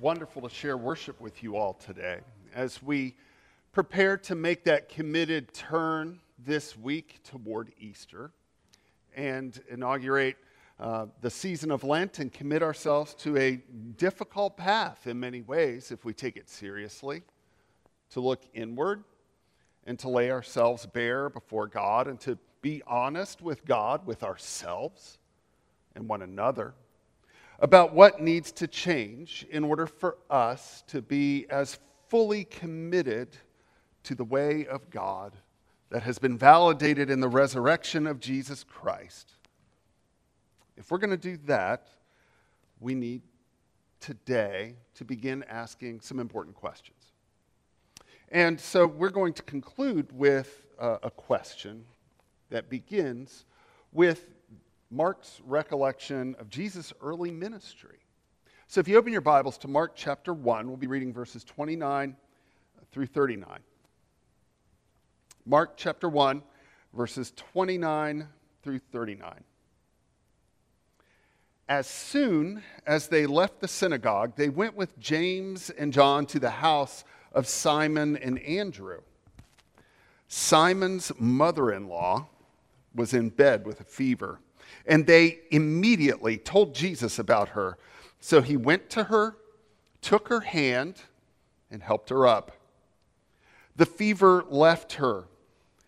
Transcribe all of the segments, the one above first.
wonderful to share worship with you all today. As we prepare to make that committed turn this week toward Easter and inaugurate uh, the season of Lent and commit ourselves to a difficult path in many ways if we take it seriously, to look inward and to lay ourselves bare before God and to be honest with God, with ourselves and one another about what needs to change in order for us to be as fully committed to the way of God that has been validated in the resurrection of Jesus Christ. If we're going to do that, we need today to begin asking some important questions. And so we're going to conclude with uh, a question that begins with Mark's recollection of Jesus' early ministry. So if you open your Bibles to Mark chapter 1, we'll be reading verses 29 through 39. Mark chapter 1, verses 29 through 39. As soon as they left the synagogue, they went with James and John to the house of Simon and Andrew. Simon's mother in law was in bed with a fever and they immediately told Jesus about her. So he went to her, took her hand, and helped her up. The fever left her,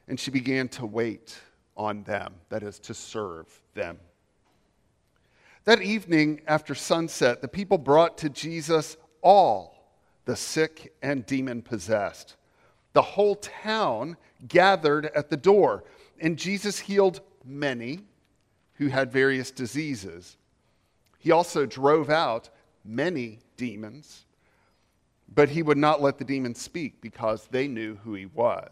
and she began to wait on them, that is, to serve them. That evening after sunset, the people brought to Jesus all the sick and demon possessed. The whole town gathered at the door, and Jesus healed many who had various diseases. He also drove out many demons, but he would not let the demons speak because they knew who he was.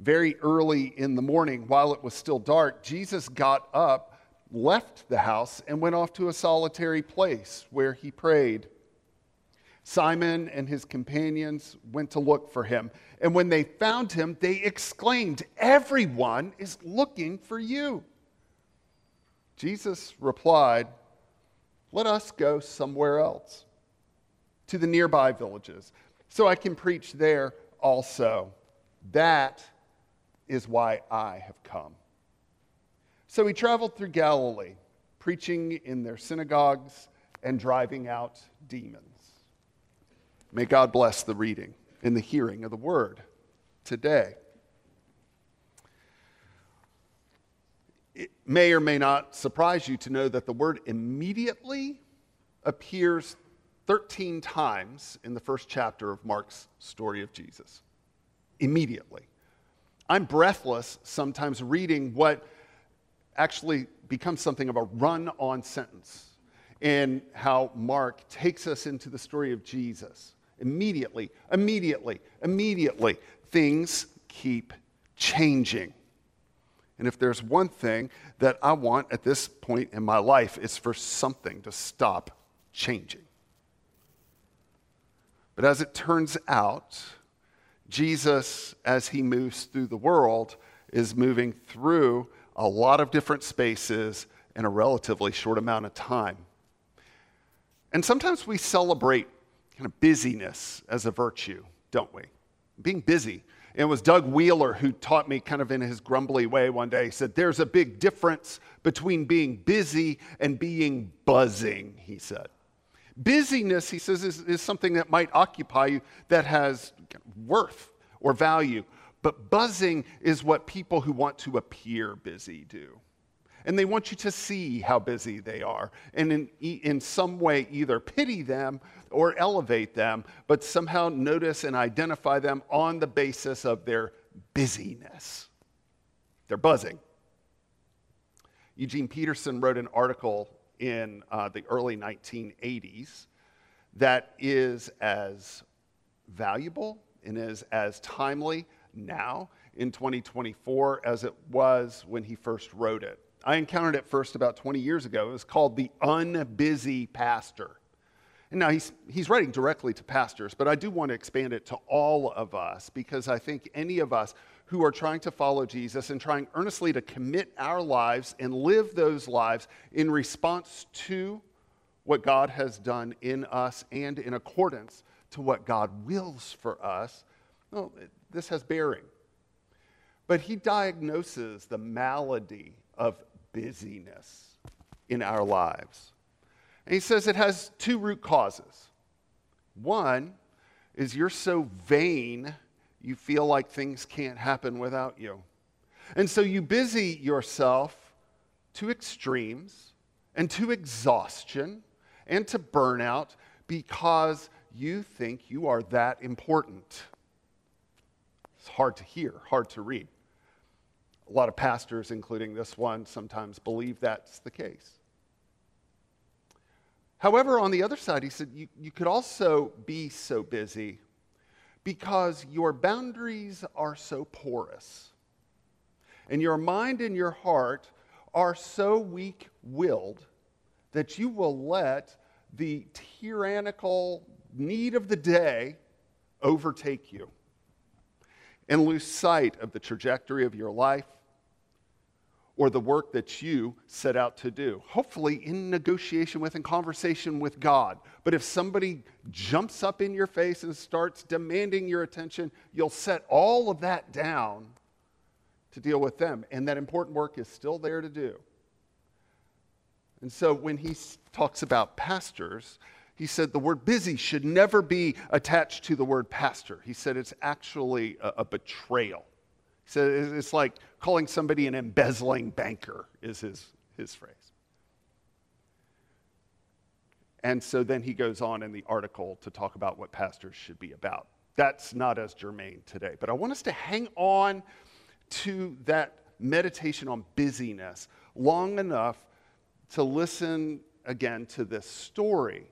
Very early in the morning, while it was still dark, Jesus got up, left the house, and went off to a solitary place where he prayed. Simon and his companions went to look for him. And when they found him, they exclaimed, Everyone is looking for you. Jesus replied, Let us go somewhere else, to the nearby villages, so I can preach there also. That is why I have come. So he traveled through Galilee, preaching in their synagogues and driving out demons. May God bless the reading and the hearing of the word today. It may or may not surprise you to know that the word immediately appears 13 times in the first chapter of Mark's story of Jesus. Immediately. I'm breathless sometimes reading what actually becomes something of a run on sentence in how Mark takes us into the story of Jesus. Immediately, immediately, immediately, things keep changing. And if there's one thing that I want at this point in my life, it's for something to stop changing. But as it turns out, Jesus, as he moves through the world, is moving through a lot of different spaces in a relatively short amount of time. And sometimes we celebrate kind of busyness as a virtue, don't we? Being busy. It was Doug Wheeler who taught me, kind of in his grumbly way one day. He said, There's a big difference between being busy and being buzzing, he said. Busyness, he says, is, is something that might occupy you that has worth or value. But buzzing is what people who want to appear busy do and they want you to see how busy they are and in, in some way either pity them or elevate them, but somehow notice and identify them on the basis of their busyness. They're buzzing. Eugene Peterson wrote an article in uh, the early 1980s that is as valuable and is as timely now in 2024 as it was when he first wrote it. I encountered it first about 20 years ago. It was called The Unbusy Pastor. And now he's, he's writing directly to pastors, but I do want to expand it to all of us because I think any of us who are trying to follow Jesus and trying earnestly to commit our lives and live those lives in response to what God has done in us and in accordance to what God wills for us, well, this has bearing. But he diagnoses the malady of busyness in our lives. And he says it has two root causes. One is you're so vain, you feel like things can't happen without you. And so you busy yourself to extremes and to exhaustion and to burnout because you think you are that important. It's hard to hear, hard to read. A lot of pastors, including this one, sometimes believe that's the case. However, on the other side, he said you, you could also be so busy because your boundaries are so porous and your mind and your heart are so weak willed that you will let the tyrannical need of the day overtake you and lose sight of the trajectory of your life or the work that you set out to do. Hopefully, in negotiation with and conversation with God. But if somebody jumps up in your face and starts demanding your attention, you'll set all of that down to deal with them. And that important work is still there to do. And so when he talks about pastors, he said the word busy should never be attached to the word pastor. He said it's actually a, a betrayal. Said it's like calling somebody an embezzling banker, is his, his phrase. And so then he goes on in the article to talk about what pastors should be about. That's not as germane today. But I want us to hang on to that meditation on busyness long enough to listen again to this story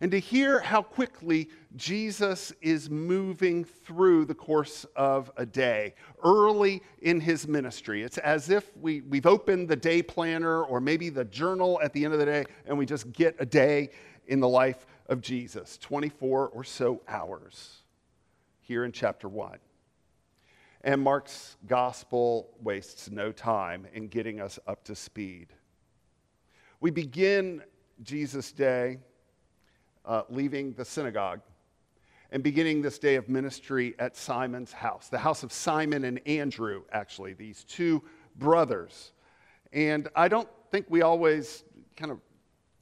and to hear how quickly Jesus is moving through the course of a day early in his ministry. It's as if we, we've opened the day planner or maybe the journal at the end of the day and we just get a day in the life of Jesus 24 or so hours here in chapter 1. And Mark's gospel wastes no time in getting us up to speed. We begin Jesus' day uh, leaving the synagogue and beginning this day of ministry at Simon's house, the house of Simon and Andrew, actually, these two brothers. And I don't think we always kind of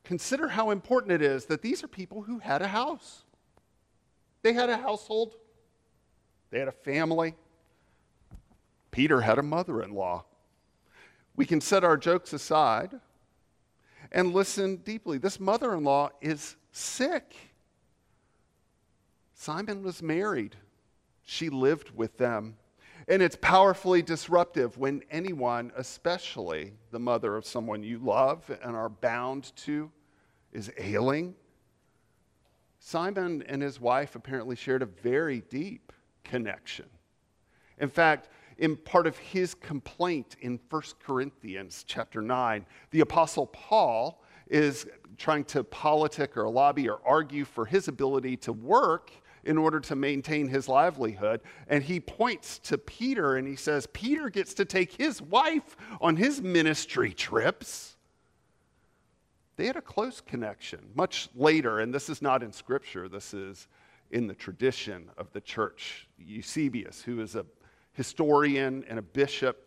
consider how important it is that these are people who had a house. They had a household, they had a family. Peter had a mother in law. We can set our jokes aside and listen deeply. This mother in law is sick. Simon was married, she lived with them. And it's powerfully disruptive when anyone, especially the mother of someone you love and are bound to, is ailing. Simon and his wife apparently shared a very deep connection. In fact, in part of his complaint in 1 Corinthians chapter 9, the apostle Paul is trying to politic or lobby or argue for his ability to work in order to maintain his livelihood. And he points to Peter and he says, Peter gets to take his wife on his ministry trips. They had a close connection much later, and this is not in scripture, this is in the tradition of the church. Eusebius, who is a historian and a bishop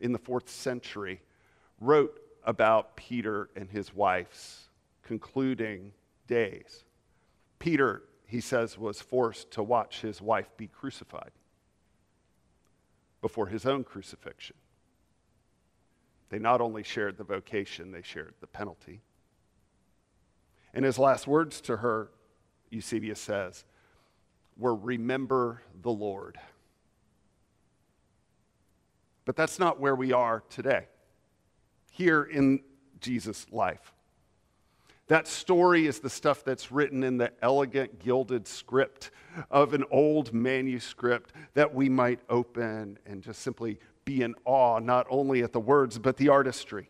in the fourth century, wrote about Peter and his wife's concluding days. Peter, he says, was forced to watch his wife be crucified before his own crucifixion. They not only shared the vocation, they shared the penalty. And his last words to her, Eusebius says, were, Remember the Lord. But that's not where we are today, here in Jesus' life. That story is the stuff that's written in the elegant gilded script of an old manuscript that we might open and just simply be in awe, not only at the words, but the artistry.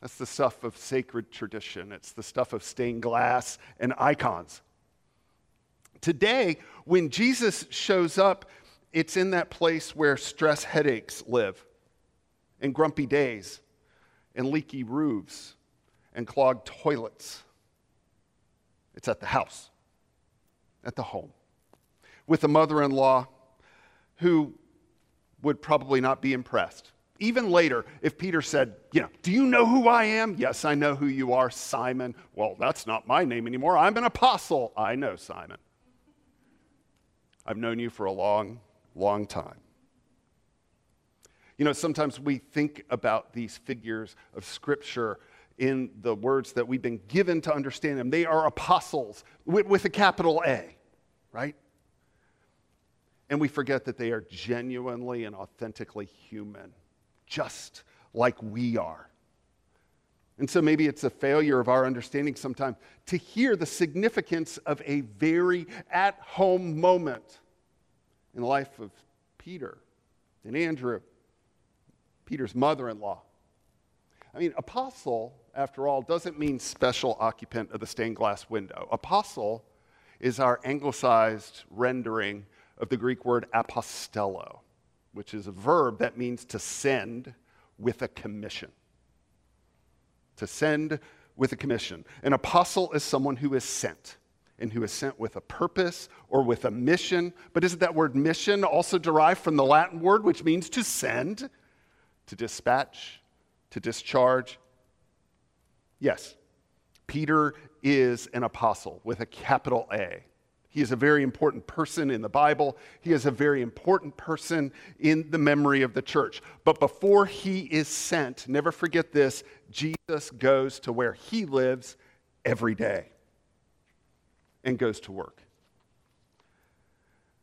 That's the stuff of sacred tradition, it's the stuff of stained glass and icons. Today, when Jesus shows up, it's in that place where stress headaches live, and grumpy days, and leaky roofs, and clogged toilets. it's at the house, at the home, with a mother in law who would probably not be impressed. Even later, if Peter said, You know, do you know who I am? Yes, I know who you are, Simon. Well, that's not my name anymore. I'm an apostle. I know, Simon. I've known you for a long, long time. You know, sometimes we think about these figures of Scripture in the words that we've been given to understand them. They are apostles with, with a capital A, right? And we forget that they are genuinely and authentically human, just like we are. And so maybe it's a failure of our understanding sometimes to hear the significance of a very at home moment in the life of Peter and Andrew, Peter's mother in law. I mean, apostle, after all, doesn't mean special occupant of the stained glass window. Apostle is our anglicized rendering of the Greek word apostello, which is a verb that means to send with a commission. To send with a commission. An apostle is someone who is sent and who is sent with a purpose or with a mission. But isn't that word mission also derived from the Latin word, which means to send, to dispatch, to discharge? Yes, Peter is an apostle with a capital A. He is a very important person in the Bible. He is a very important person in the memory of the church. But before he is sent, never forget this Jesus goes to where he lives every day and goes to work.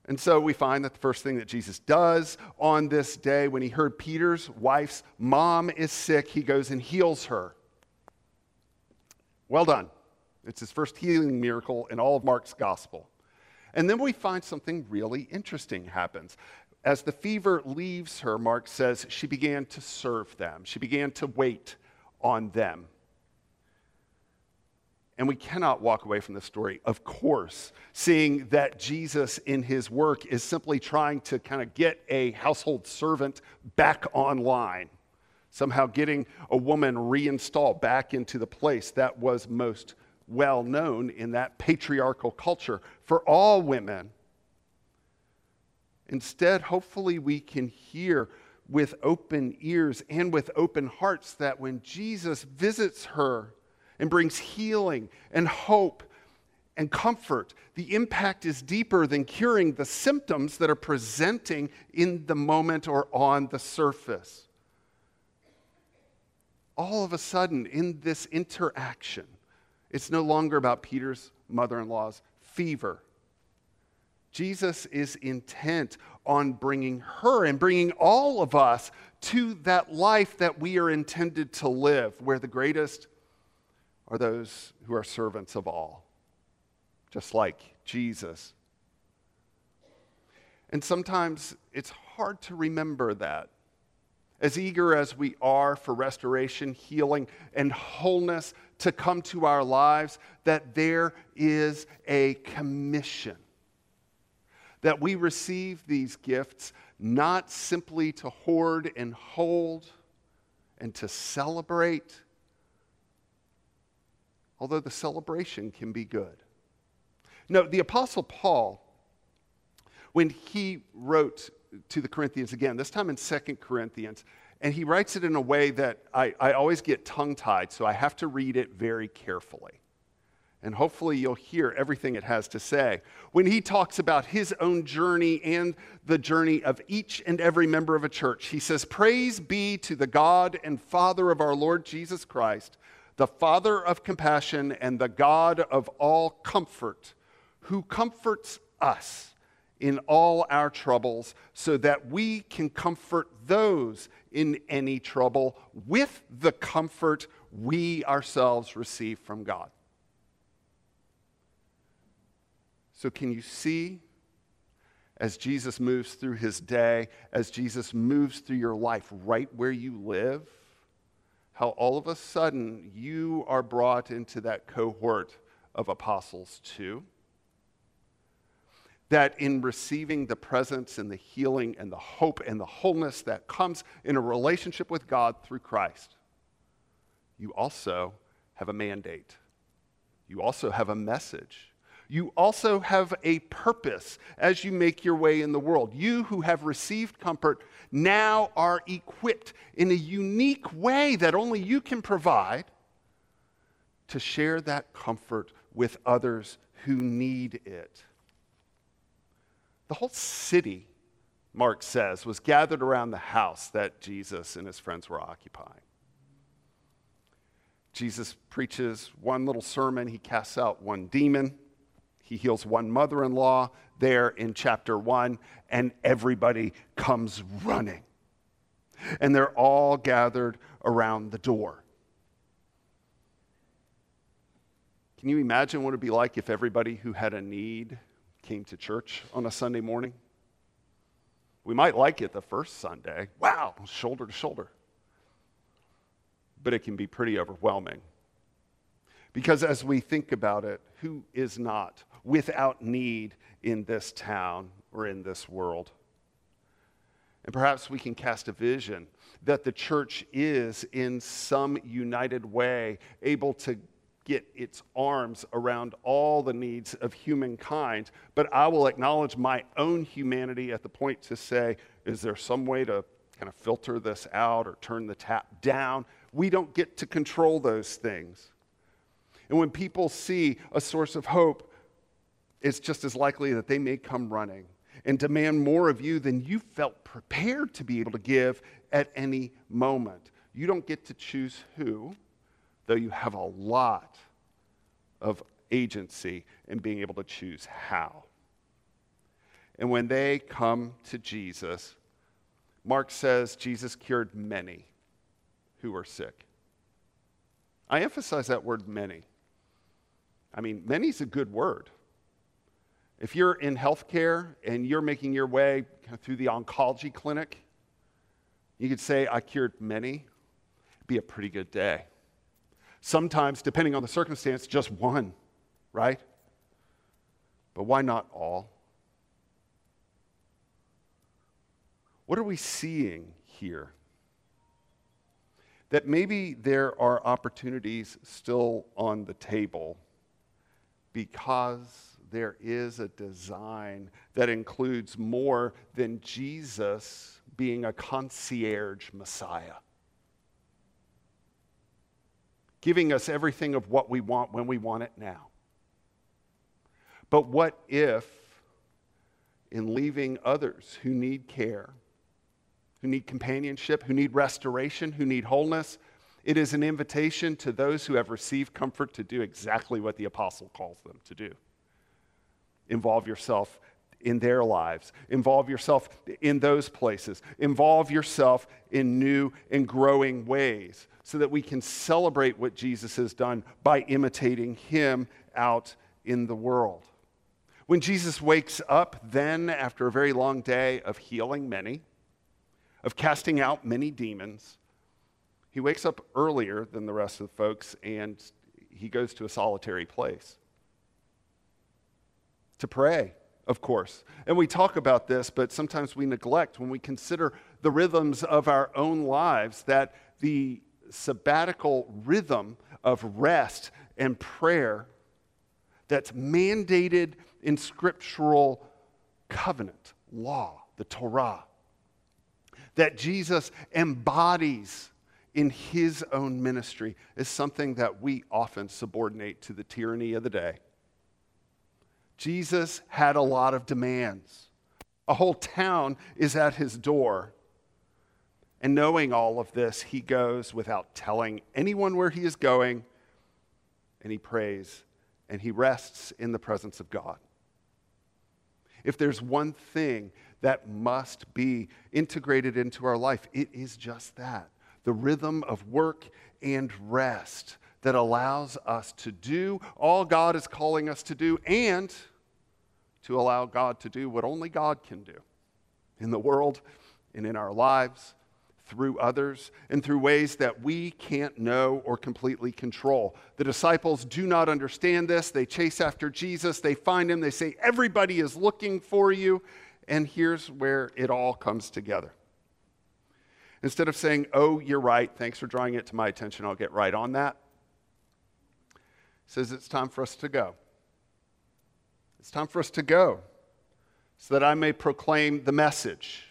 And so we find that the first thing that Jesus does on this day, when he heard Peter's wife's mom is sick, he goes and heals her. Well done. It's his first healing miracle in all of Mark's gospel. And then we find something really interesting happens. As the fever leaves her, Mark says she began to serve them, she began to wait on them. And we cannot walk away from this story, of course, seeing that Jesus in his work is simply trying to kind of get a household servant back online, somehow getting a woman reinstalled back into the place that was most well known in that patriarchal culture for all women. Instead, hopefully, we can hear with open ears and with open hearts that when Jesus visits her and brings healing and hope and comfort, the impact is deeper than curing the symptoms that are presenting in the moment or on the surface. All of a sudden, in this interaction, it's no longer about Peter's mother in law's fever. Jesus is intent on bringing her and bringing all of us to that life that we are intended to live, where the greatest are those who are servants of all, just like Jesus. And sometimes it's hard to remember that as eager as we are for restoration, healing, and wholeness to come to our lives, that there is a commission. That we receive these gifts not simply to hoard and hold and to celebrate, although the celebration can be good. No, the Apostle Paul, when he wrote to the Corinthians again, this time in Second Corinthians. And he writes it in a way that I, I always get tongue tied, so I have to read it very carefully. And hopefully, you'll hear everything it has to say. When he talks about his own journey and the journey of each and every member of a church, he says, Praise be to the God and Father of our Lord Jesus Christ, the Father of compassion and the God of all comfort, who comforts us in all our troubles so that we can comfort those in any trouble with the comfort we ourselves receive from God. So, can you see as Jesus moves through his day, as Jesus moves through your life right where you live, how all of a sudden you are brought into that cohort of apostles too? that in receiving the presence and the healing and the hope and the wholeness that comes in a relationship with God through Christ, you also have a mandate. You also have a message. You also have a purpose as you make your way in the world. You who have received comfort now are equipped in a unique way that only you can provide to share that comfort with others who need it. The whole city, Mark says, was gathered around the house that Jesus and his friends were occupying. Jesus preaches one little sermon, he casts out one demon, he heals one mother in law there in chapter one, and everybody comes running. And they're all gathered around the door. Can you imagine what it'd be like if everybody who had a need came to church on a Sunday morning? We might like it the first Sunday. Wow, shoulder to shoulder but it can be pretty overwhelming. Because as we think about it, who is not without need in this town or in this world? And perhaps we can cast a vision that the church is, in some united way, able to get its arms around all the needs of humankind. But I will acknowledge my own humanity at the point to say, is there some way to kind of filter this out or turn the tap down? we don't get to control those things. And when people see a source of hope, it's just as likely that they may come running and demand more of you than you felt prepared to be able to give at any moment. You don't get to choose who, though you have a lot of agency in being able to choose how. And when they come to Jesus, Mark says Jesus cured many who were sick. I emphasize that word many. I mean, many is a good word. If you're in healthcare and you're making your way through the oncology clinic, you could say, I cured many. It'd be a pretty good day. Sometimes, depending on the circumstance, just one, right? But why not all? What are we seeing here? that maybe there are opportunities still on the table because there is a design that includes more than Jesus being a concierge Messiah. Giving us everything of what we want when we want it now. But what if, in leaving others who need care, who need companionship, who need restoration, who need wholeness. It is an invitation to those who have received comfort to do exactly what the apostle calls them to do. Involve yourself in their lives, involve yourself in those places, involve yourself in new and growing ways so that we can celebrate what Jesus has done by imitating him out in the world. When Jesus wakes up, then after a very long day of healing many, of casting out many demons. He wakes up earlier than the rest of the folks and he goes to a solitary place to pray, of course. And we talk about this, but sometimes we neglect when we consider the rhythms of our own lives that the sabbatical rhythm of rest and prayer that's mandated in scriptural covenant law, the Torah, that Jesus embodies in his own ministry is something that we often subordinate to the tyranny of the day. Jesus had a lot of demands. A whole town is at his door. And knowing all of this, he goes without telling anyone where he is going, and he prays, and he rests in the presence of God. If there's one thing that must be integrated into our life. It is just that the rhythm of work and rest that allows us to do all God is calling us to do and to allow God to do what only God can do in the world and in our lives, through others, and through ways that we can't know or completely control. The disciples do not understand this. They chase after Jesus, they find him, they say, Everybody is looking for you. And here's where it all comes together. Instead of saying, oh, you're right, thanks for drawing it to my attention, I'll get right on that, says it's time for us to go. It's time for us to go so that I may proclaim the message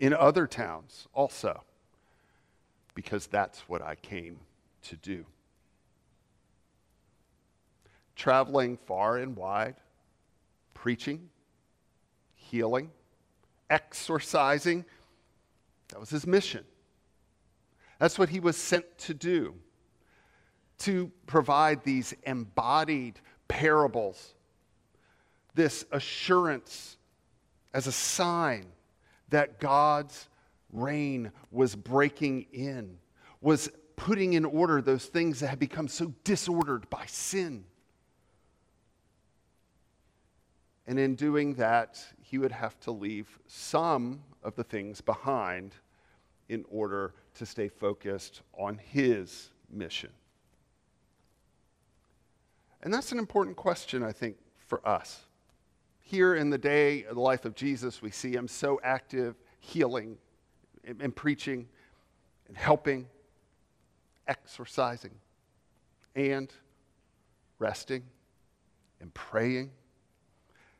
in other towns also, because that's what I came to do. Traveling far and wide, preaching, healing, exorcising, that was his mission. That's what he was sent to do to provide these embodied parables, this assurance as a sign that God's reign was breaking in, was putting in order those things that had become so disordered by sin. And in doing that, he would have to leave some of the things behind in order to stay focused on his mission. And that's an important question, I think, for us. Here in the day of the life of Jesus, we see him so active, healing and, preaching and helping, exorcising, and resting and praying,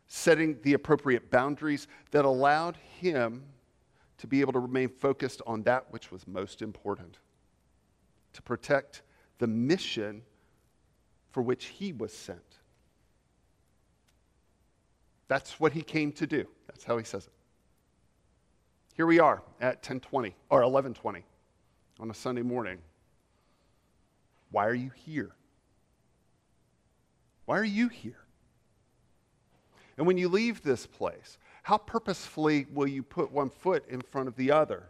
setting the appropriate boundaries that allowed him to be able to remain focused on that which was most important, to protect the mission for which he was sent. That's what he came to do. That's how he says it. Here we are at 1020 or 1120 on a Sunday morning. Why are you here? Why are you here? And when you leave this place, how purposefully will you put one foot in front of the other,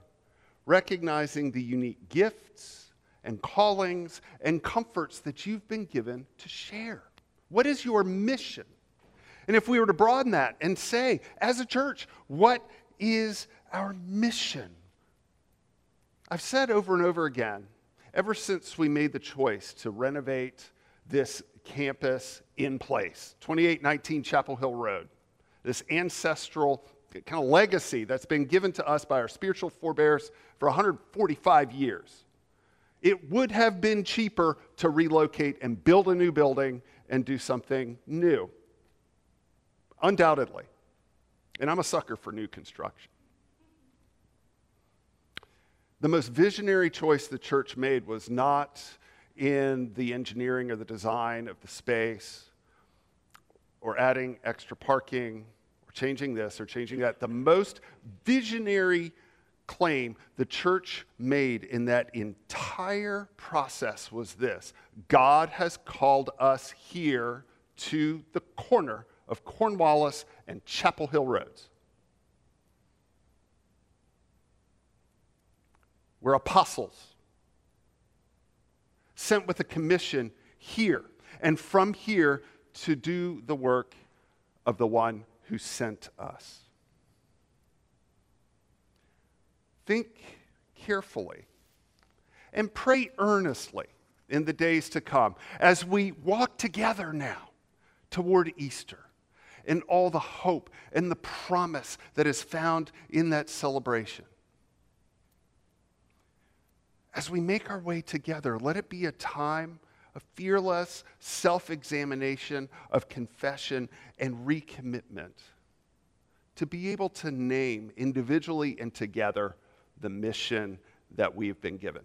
recognizing the unique gifts and callings and comforts that you've been given to share? What is your mission? And if we were to broaden that and say, as a church, what is our mission? I've said over and over again, ever since we made the choice to renovate this campus in place, 2819 Chapel Hill Road, this ancestral kind of legacy that's been given to us by our spiritual forebears for 145 years. It would have been cheaper to relocate and build a new building and do something new. Undoubtedly. And I'm a sucker for new construction. The most visionary choice the church made was not in the engineering or the design of the space or adding extra parking changing this or changing that. The most visionary claim the church made in that entire process was this God has called us here to the corner of Cornwallis and Chapel Hill Roads. We're apostles sent with a commission here and from here to do the work of the one who sent us. Think carefully and pray earnestly in the days to come as we walk together now toward Easter and all the hope and the promise that is found in that celebration. As we make our way together, let it be a time of fearless self examination, of confession, and recommitment to be able to name individually and together the mission that we've been given.